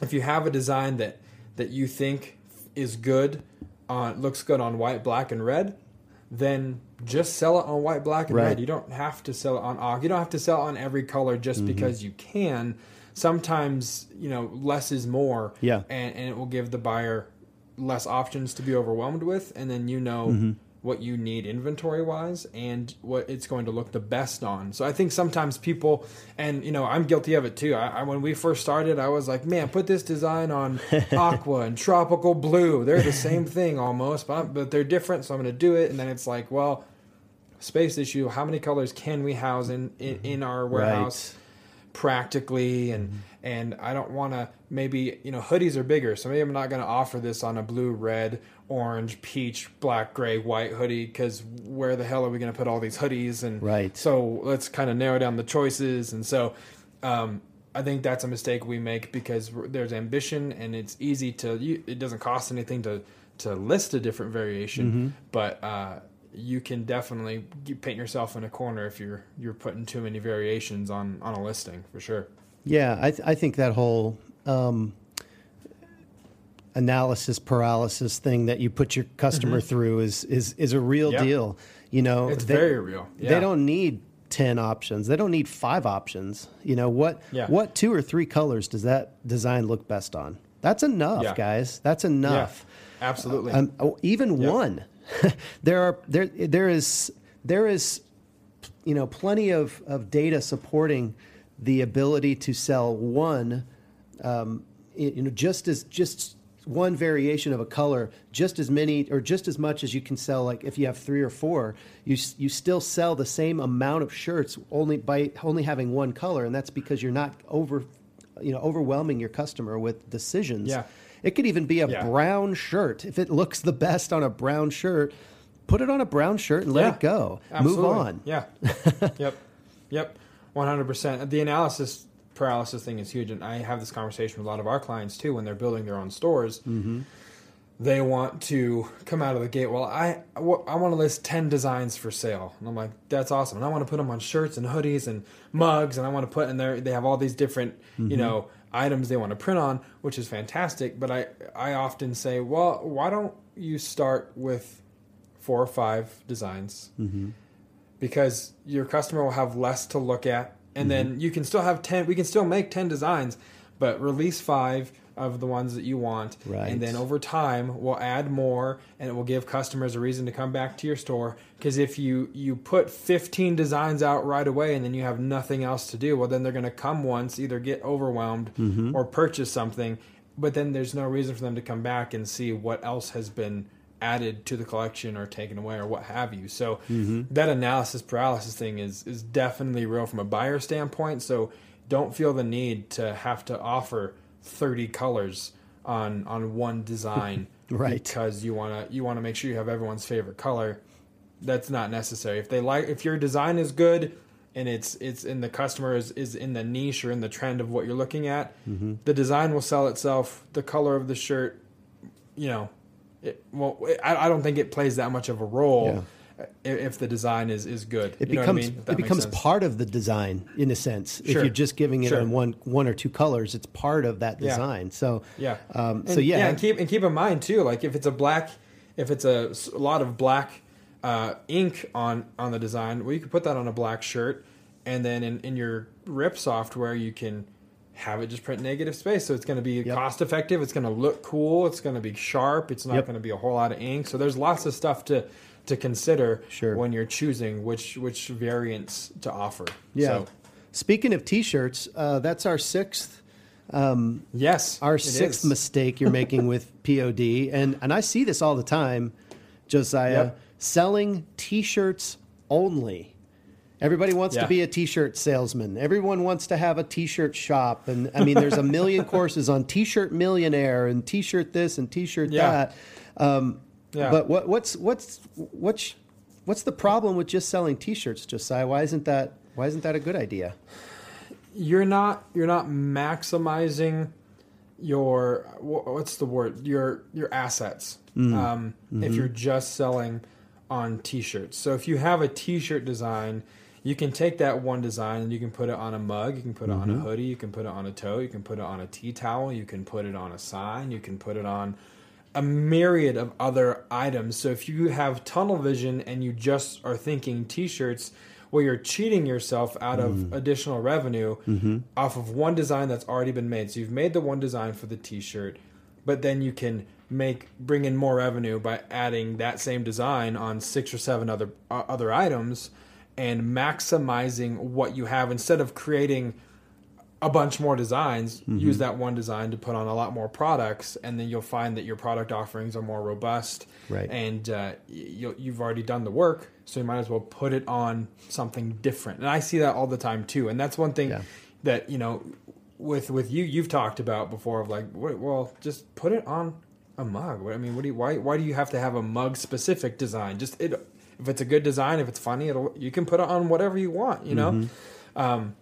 if you have a design that that you think is good on looks good on white, black, and red, then just sell it on white, black, and Right. red. You don't have to sell it on off. You don't have to sell on every color just Mm-hmm. because you can. Sometimes you know less is more. Yeah. and, and it will give the buyer less options to be overwhelmed with, and then you know. Mm-hmm. What you need inventory wise and what it's going to look the best on. So I think sometimes people, and you know, I'm guilty of it too. I, I when we first started, I was like, man, put this design on <laughs> aqua and tropical blue. They're the same <laughs> thing almost, but, but they're different. So I'm going to do it. And then it's like, well, space issue. How many colors can we house in in, in our warehouse? practically and and I don't want to maybe you know hoodies are bigger so maybe I'm not going to offer this on a blue red orange peach black gray white hoodie cuz where the hell are we going to put all these hoodies and Right. so let's kind of narrow down the choices and so um I think that's a mistake we make because there's ambition and it's easy to you, it doesn't cost anything to to list a different variation but uh you can definitely paint yourself in a corner if you're you're putting too many variations on on a listing for sure. Yeah, I, th- I think that whole um, analysis paralysis thing that you put your customer through is is is a real Mm-hmm. Deal. You know, It's they- very real. Yeah. They don't need ten options. They don't need five options. You know what? Yeah. What two or three colors does that design look best on? That's enough, Yeah. guys. That's Yeah, enough. absolutely. Um, oh, even Yep. one. <laughs> there are there there is there is you know plenty of, of data supporting the ability to sell one um, you know just as just one variation of a color just as many or just as much as you can sell like if you have three or four you you still sell the same amount of shirts only by only having one color and that's because you're not over you know overwhelming your customer with decisions Yeah. it could even be a Yeah. brown shirt. If it looks the best on a brown shirt, put it on a brown shirt and let Yeah, it go. Absolutely. Move on. Yeah. <laughs> yep. Yep. One hundred percent. The analysis paralysis thing is huge, and I have this conversation with a lot of our clients too when they're building their own stores. Mm-hmm. They want to come out of the gate. Well, I I want to list ten designs for sale, and I'm like, that's awesome. And I want to put them on shirts and hoodies and mugs, and I want to put in there. They have all these different, you know, items they want to print on, which is fantastic. But I I often say, well, why don't you start with four or five designs because your customer will have less to look at and mm-hmm. then you can still have 10 we can still make 10 designs but release five of the ones that you want Right. and then over time we'll add more and it will give customers a reason to come back to your store because if you you put 15 designs out right away and then you have nothing else to do well then they're going to come once either get overwhelmed mm-hmm. or purchase something but then there's no reason for them to come back and see what else has been added to the collection or taken away or what have you. So that analysis paralysis thing is is definitely real from a buyer standpoint. So don't feel the need to have to offer 30 colors on on one design <laughs> Right. because you want to you want to make sure you have everyone's favorite color. That's not necessary. If they like if your design is good and it's it's in the customer is, is in the niche or in the trend of what you're looking at Mm-hmm. the design will sell itself. The color of the shirt you know it, well I, I don't think it plays that much of a role i- if the design is is good It you know becomes what I mean? It becomes sense. part of the design in a sense. If you're just giving it Sure. in one one or two colors, it's part of that Yeah. design. So Yeah. um, And, so yeah, and keep and keep in mind too, like if it's a black, if it's a lot of black uh, ink on on the design, well, you could put that on a black shirt, and then in in your RIP software, you can have it just print negative space. So it's going to be Yep. cost effective. It's going to look cool. It's going to be sharp. It's not Yep. going to be a whole lot of ink. So there's lots of stuff to to consider Sure. when you're choosing which which variants to offer. yeah. So, Speaking of T-shirts, uh, that's our sixth yes. our sixth is. mistake you're making with <laughs> POD, and and I see this all the time, Josiah, Yep. selling T-shirts only. Everybody wants to be a T-shirt salesman. Everyone wants to have a T-shirt shop, and I mean, there's a million <laughs> courses on T-shirt millionaire and T-shirt this and T-shirt Yeah. that. Um, Yeah. But what, what's what's what's what's the problem with just selling T-shirts, Josiah? Why isn't that why isn't that a good idea? you're not you're not maximizing your what's the word your your assets um, if you're just selling on t-shirts so if you have a t-shirt design you can take that one design and you can put it on a mug. You can put it on a mm-hmm. hoodie. You can put it on a tote you can put it on a tea towel. You can put it on a sign. You can put it on a myriad of other items. So if you have tunnel vision and you just are thinking t-shirts, well, you're cheating yourself out of mm-hmm. additional revenue mm-hmm. off of one design that's already been made. So you've made the one design for the t-shirt, but then you can make bring in more revenue by adding that same design on six or seven other uh, other items and maximizing what you have instead of creating a bunch more designs, Mm-hmm. use that one design to put on a lot more products, and then you'll find that your product offerings are more robust. Right. And uh, you, you've already done the work, so you might as well put it on something different. And I see that all the time too. And that's one thing Yeah. that you know, with with you, you've talked about before of like, well, just put it on a mug. I mean, what do you, why why do you have to have a mug specific design? Just it. If it's a good design, if it's funny, it'll you can put it on whatever you want. You know. Mm-hmm. Um,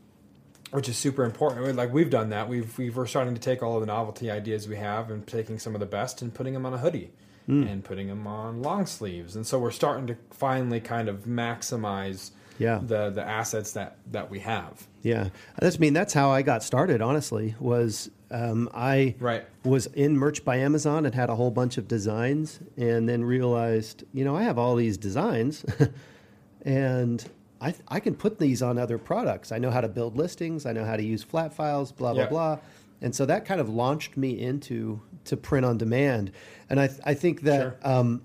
which is super important. Like we've done that. We've we've we're starting to take all of the novelty ideas we have and taking some of the best and putting them on a hoodie Hmm. and putting them on long sleeves. And so we're starting to finally kind of maximize Yeah. the the assets that that we have. Yeah, that's I mean that's how I got started. Honestly, was um, I Right. was in Merch by Amazon and had a whole bunch of designs, and then realized you know I have all these designs, <laughs> and I I can put these on other products. I know how to build listings. I know how to use flat files. Blah blah Yeah. blah. And so that kind of launched me into to print on demand, and I I think that Sure. um,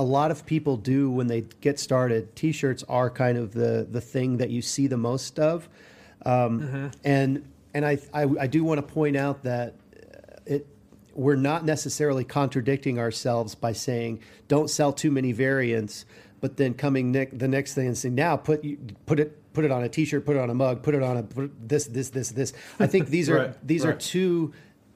a lot of people do when they get started. T-shirts are kind of the the thing that you see the most of, um, and and I, I I do want to point out that it we're not necessarily contradicting ourselves by saying don't sell too many variants, but then coming ne- the next thing and saying now put you put it put it on a T-shirt, put it on a mug, put it on a put this this this this. I think these <laughs> are Right, these are two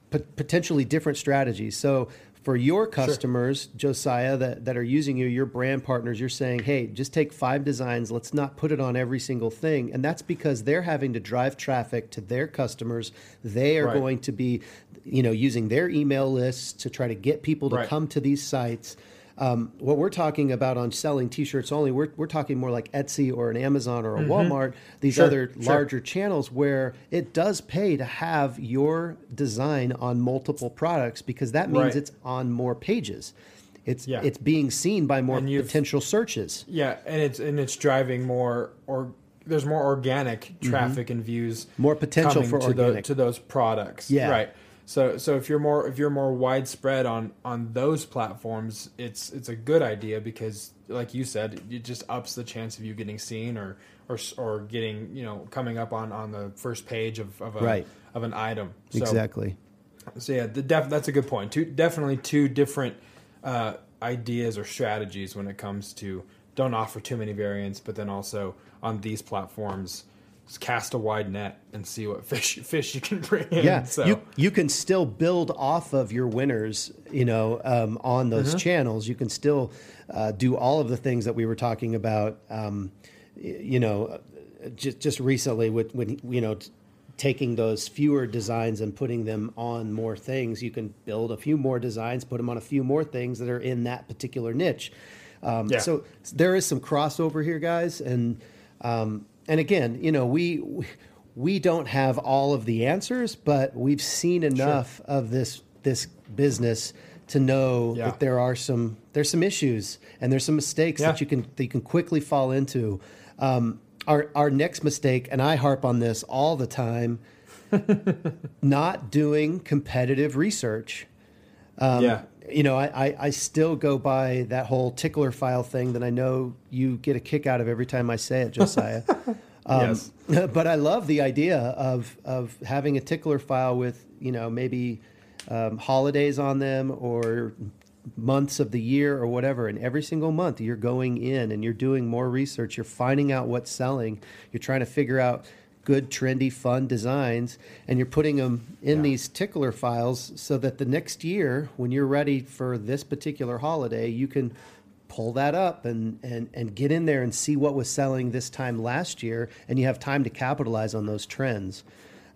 potentially different strategies. So for your customers, Josiah, that, that are using you, your brand partners, you're saying, hey, just take five designs. Let's not put it on every single thing. And that's because they're having to drive traffic to their customers. They are Right. going to be, you know, using their email lists to try to get people to Right. come to these sites. Um, what we're talking about on selling T-shirts only, we're, we're talking more like Etsy or an Amazon or a Walmart, these Mm-hmm. Sure, other sure. larger channels where it does pay to have your design on multiple products because that means Right. it's on more pages. it's Yeah. it's being seen by more potential searches. Yeah, and it's and it's driving more or there's more organic traffic and views, Mm-hmm. More potential for to, the, organic. to those products. Yeah. right. So so if you're more if you're more widespread on on those platforms, it's it's a good idea because like you said, it just ups the chance of you getting seen or or or getting you know coming up on on the first page of of a Right. of an item. So, exactly. so yeah, the def- that's a good point. Two definitely two different uh, ideas or strategies when it comes to don't offer too many variants, but then also on these platforms, cast a wide net and see what <laughs> fish fish you can bring in. Yeah, so you you can still build off of your winners, you know, um, on those Mm-hmm. channels. You can still uh, do all of the things that we were talking about. Um, you know, just just recently with when you know. t- Taking those fewer designs and putting them on more things, you can build a few more designs, put them on a few more things that are in that particular niche. Um, Yeah. So there is some crossover here, guys, and um, and again, you know, we we don't have all of the answers, but we've seen enough of this this business to know Yeah. that there are some there's some issues and there's some mistakes Yeah. that you can that you can quickly fall into. Um, our our next mistake, and I harp on this all the time, <laughs> not doing competitive research yeah, you know, I, I, still go by that whole tickler file thing that I know you get a kick out of every time I say it, Josiah. <laughs> Um, yes, <laughs> but I love the idea of of having a tickler file with you know maybe um, holidays on them or months of the year or whatever. And every single month you're going in and you're doing more research. You're finding out what's selling. You're trying to figure out good, trendy, fun designs, and you're putting them in Yeah. these tickler files so that the next year, when you're ready for this particular holiday, you can pull that up and, and, and get in there and see what was selling this time last year, and you have time to capitalize on those trends.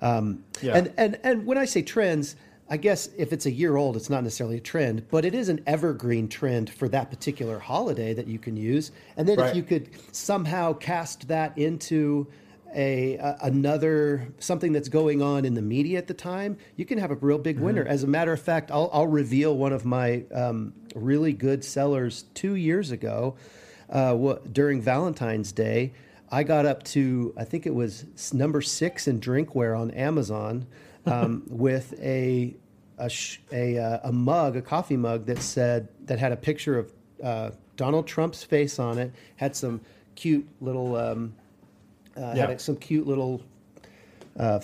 Um, Yeah. and, and, and when I say trends, I guess if it's a year old, it's not necessarily a trend, but it is an evergreen trend for that particular holiday that you can use. And then Right. if you could somehow cast that into a, a another something that's going on in the media at the time, you can have a real big winner. As a matter of fact, I'll, I'll reveal one of my um, really good sellers two years ago uh, what, during Valentine's Day. I got up to I think it was number six in drinkware on Amazon <laughs> um, with a a, sh- a uh, a mug, a coffee mug that said that had a picture of uh, Donald Trump's face on it. Had some cute little um, uh, Yeah. had some cute little uh,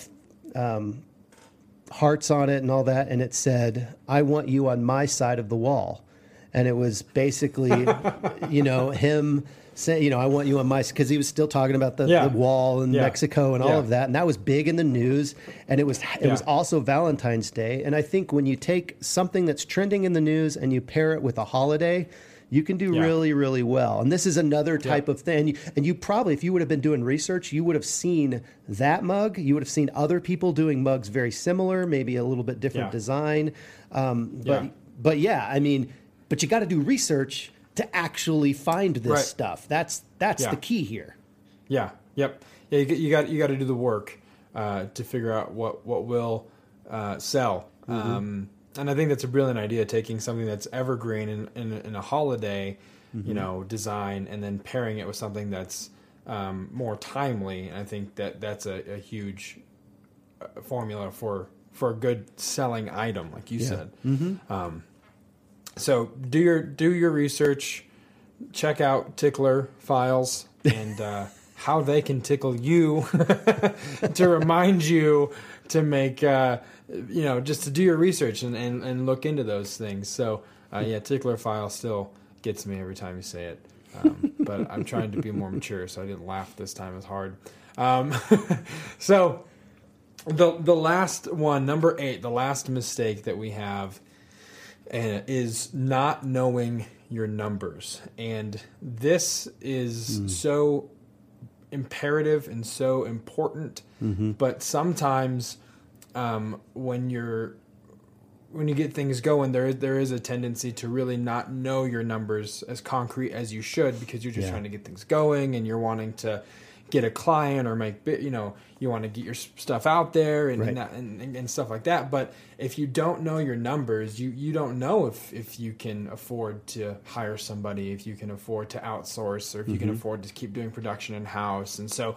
um, hearts on it and all that, and it said, "I want you on my side of the wall," and it was basically, <laughs> you know, him saying, "You know, I want you on my," side because he was still talking about the, Yeah. the wall in Yeah. Mexico and all Yeah. of that, and that was big in the news, and it was it was also Valentine's Day, and I think when you take something that's trending in the news and you pair it with a holiday. You can do Yeah. really, really well, and this is another type of thing. And you, and you probably, if you would have been doing research, you would have seen that mug. You would have seen other people doing mugs very similar, maybe a little bit different Yeah. design. Um, but Yeah. but yeah, I mean, but you got to do research to actually find this Right. stuff. That's that's Yeah. the key here. Yeah. Yep. Yeah. You, you got you got to do the work uh, to figure out what what will uh, sell. Um, and I think that's a brilliant idea. Taking something that's evergreen in in, in a holiday, you know, design, and then pairing it with something that's um, more timely. And I think that that's a, a huge uh, formula for for a good selling item, like you said. Um, so do your do your research check out tickler files and uh, <laughs> how they can tickle you <laughs> to remind you to make uh, you know just to do your research and, and, and look into those things so uh, yeah tickler file still gets me every time you say it um, <laughs> but i'm trying to be more mature so i didn't laugh this time as hard um, <laughs> so the the last one number eight the last mistake that we have and is not knowing your numbers. And this is so imperative and so important. But sometimes um, when you're when you get things going, there there is a tendency to really not know your numbers as concrete as you should because you're just Yeah. trying to get things going and you're wanting to, get a client or make you know you want to get your stuff out there and, Right. and, and, and, and stuff like that but if you don't know your numbers you you don't know if if you can afford to hire somebody if you can afford to outsource or if you can afford to keep doing production in house and so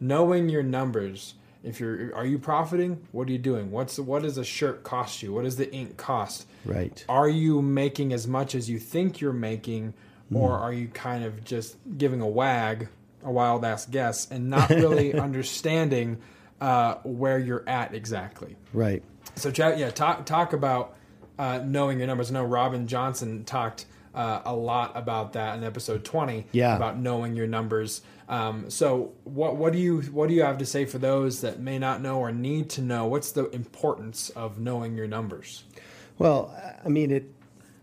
knowing your numbers if you're are you profiting what are you doing what's what does a shirt cost you what does the ink cost Right. are you making as much as you think you're making or Hmm. are you kind of just giving a wag a wild ass guess and not really <laughs> understanding uh, where you're at exactly Right. so yeah talk talk about uh, knowing your numbers i know robin johnson talked uh, a lot about that in episode 20 Yeah. about knowing your numbers um, so what what do you what do you have to say for those that may not know or need to know what's the importance of knowing your numbers Well, I mean it.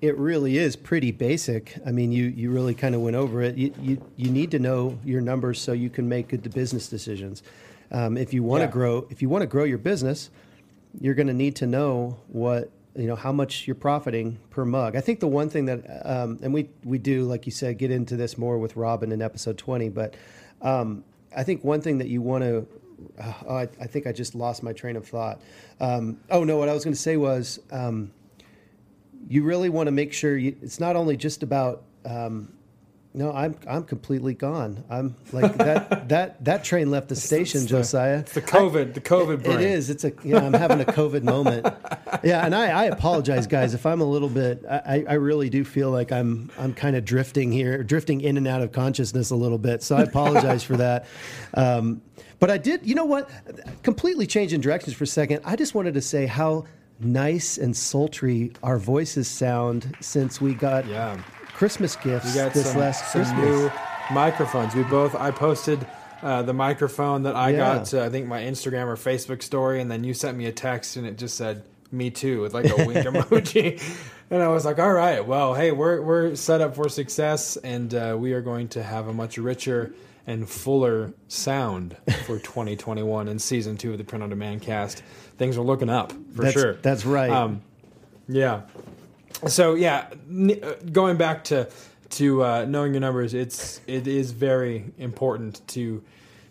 It really is pretty basic. I mean, you, you really kind of went over it. You, you you need to know your numbers so you can make good business decisions. Um, if you want to Yeah. grow, if you want to grow your business, you're going to need to know what you know how much you're profiting per mug. I think the one thing that, um, and we we do, like you said, get into this more with Robin in episode 20. But um, I think one thing that you want to, oh, I, I think I just lost my train of thought. Um, oh no, what I was going to say was. Um, you really want to make sure you, it's not only just about um, no i'm i'm completely gone. I'm like that <laughs> that that train left the station It's the- josiah. It's the covid the covid brain it is. It's a yeah i'm having a covid <laughs> moment. Yeah and i i apologize guys. If i'm a little bit i i really do feel like i'm i'm kind of drifting here drifting in and out of consciousness a little bit so i apologize for that. <laughs> Um, but i did you know what? Completely changing directions for a second. I just wanted to say how nice and sultry our voices sound since we got yeah christmas gifts We got this some, last some christmas new microphones. We both I posted uh, the microphone that I Yeah. got to I think my Instagram or Facebook story, and then you sent me a text and it just said "me too" with like a wink <laughs> emoji, and I was like, "All right, well, hey, we're we're set up for success, and uh, we are going to have a much richer." And fuller sound for <laughs> 2021 and season two of the Print on Demand cast. Things are looking up for that's, sure. that's right Um, yeah. So yeah, uh, going back to to uh, knowing your numbers, it's it is very important to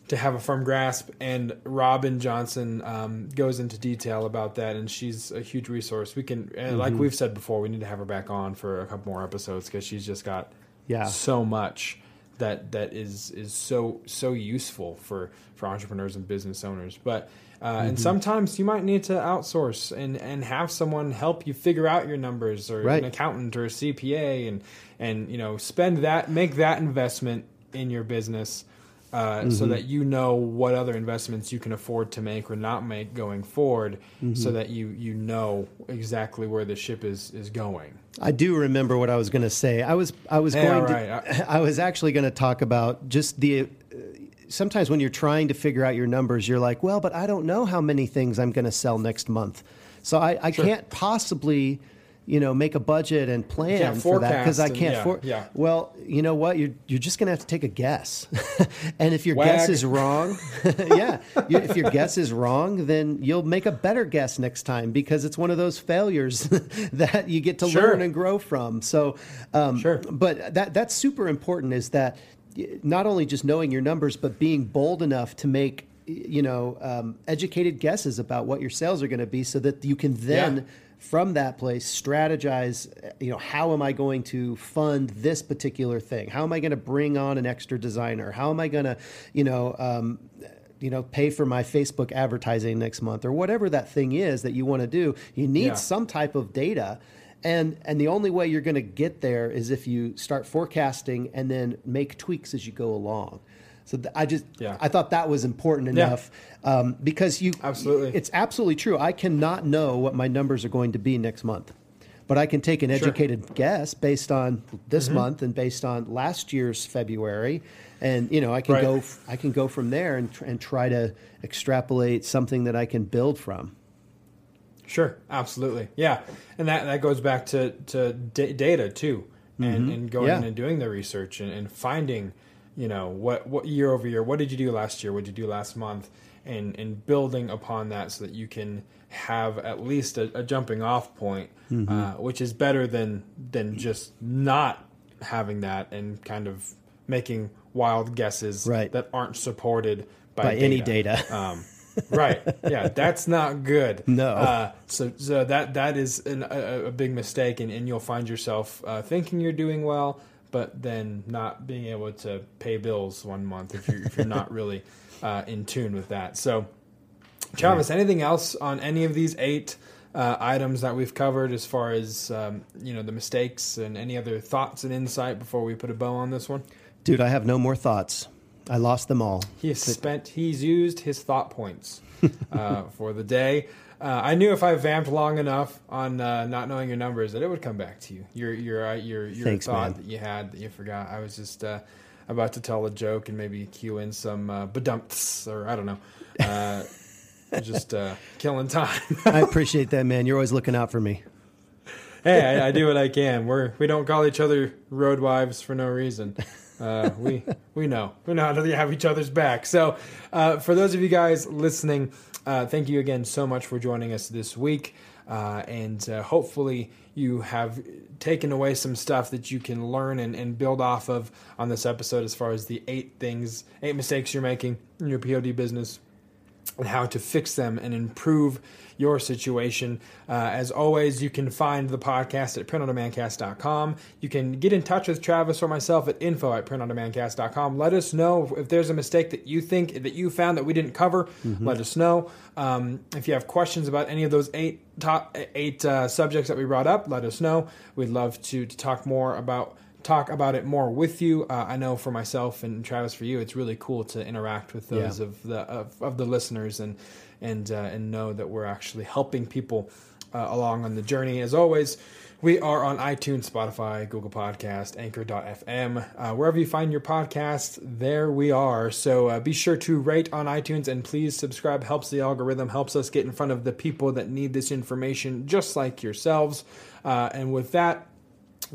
to have a firm grasp. And Robin Johnson um, goes into detail about that, and she's a huge resource. We can, and like we've said before, we need to have her back on for a couple more episodes because she's just got Yeah. so much that that is is so so useful for for entrepreneurs and business owners. But uh, Mm-hmm. and sometimes you might need to outsource and and have someone help you figure out your numbers or Right. an accountant or a CPA and and you know spend that make that investment in your business. Uh, Mm-hmm. So that you know what other investments you can afford to make or not make going forward, Mm-hmm. so that you you know exactly where the ship is is going. I do remember what I was going to say. I was I was going right. to <laughs> I was actually going to talk about just the sometimes when you're trying to figure out your numbers you're like, well, but I don't know how many things I'm going to sell next month. So I, I can't possibly you know, make a budget and plan for that because I can't. yeah, for- yeah. Well, you know what? You're you're just gonna have to take a guess, <laughs> and if your Wag. guess is wrong, <laughs> yeah, you, if your guess is wrong, then you'll make a better guess next time because it's one of those failures <laughs> that you get to Sure. learn and grow from. So, um, Sure. but that that's super important. Is that not only just knowing your numbers, but being bold enough to make you know um, educated guesses about what your sales are going to be, so that you can then Yeah. from that place strategize you know how am i going to fund this particular thing how am i going to bring on an extra designer how am i going to you know um, you know pay for my facebook advertising next month or whatever that thing is that you want to do you need Yeah. some type of data and and the only way you're going to get there is if you start forecasting and then make tweaks as you go along so th- i just Yeah. i thought that was important Yeah. enough um, because you Absolutely. it's absolutely true. I cannot know what my numbers are going to be next month, but I can take an Sure. Mm-hmm. educated guess based on this month and based on last year's February, and you know I can Right. go f- I can go from there and tr- and try to extrapolate something that I can build from. Sure, absolutely, yeah, and that that goes back to to da- data too, and and going Yeah. and doing the research and, and finding, you know, what what year over year, what did you do last year, what did you do last month, and and building upon that so that you can have at least a, a jumping off point, uh, which is better than than just not having that and kind of making wild guesses Right. that aren't supported by, By any data. Um, right. Yeah, that's not good. No. Uh, so so that that is an, a, a big mistake, and, and you'll find yourself uh, thinking you're doing well, but then not being able to pay bills one month if you're if you're not <laughs> really uh, in tune with that. So, Travis, anything else on any of these eight? Uh, items that we've covered as far as um, you know the mistakes and any other thoughts and insight before we put a bow on this one Dude, I have no more thoughts. I lost them all. He's spent. He's used his thought points uh, <laughs> for the day. Uh, I knew if I vamped long enough on uh, not knowing your numbers that it would come back to you. Your your uh, your your Thanks, thought man. that you had that you forgot. I was just uh, about to tell a joke and maybe cue in some uh, badumps or I don't know. Uh, <laughs> just uh, killing time. I appreciate that, man. You're always looking out for me. hey, I, I do what I can. We're we don't call each other road wives for no reason. <laughs> Uh, we we know. We know how to have each other's back. So, uh, for those of you guys listening, uh, thank you again so much for joining us this week, uh, and uh, hopefully you have taken away some stuff that you can learn and, and build off of on this episode as far as the eight things, eight mistakes you're making in your POD business and how to fix them and improve your situation. Uh, as always, you can find the podcast at printondemandcast.com. You can get in touch with Travis or myself at info at printondemandcast.com. Let us know if there's a mistake that you think that you found that we didn't cover. Let us know. Um, if you have questions about any of those eight top eight uh, subjects that we brought up, let us know. We'd love to, to talk more about talk about it more with you. Uh, I know for myself and Travis, for you, it's really cool to interact with those Yeah. of the of, of the listeners and and uh, and know that we're actually helping people uh, along on the journey. As always, we are on iTunes, Spotify, Google Podcast, Anchor.fm, uh, wherever you find your podcast. There we are. So uh, be sure to rate on iTunes and please subscribe. Helps the algorithm, helps us get in front of the people that need this information, just like yourselves. Uh, and with that.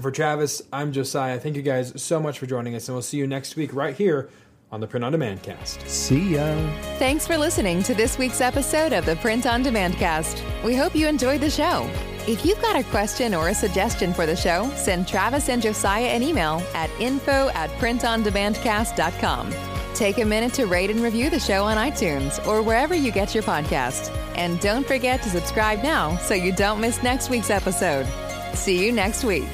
For Travis, I'm Josiah. Thank you guys so much for joining us, and we'll see you next week right here on the Print on Demand cast. See ya. Thanks for listening to this week's episode of the Print on Demand cast. We hope you enjoyed the show. If you've got a question or a suggestion for the show, send Travis and Josiah an email at info at printondemandcast.com. Take a minute to rate and review the show on iTunes or wherever you get your podcast. And don't forget to subscribe now so you don't miss next week's episode. See you next week.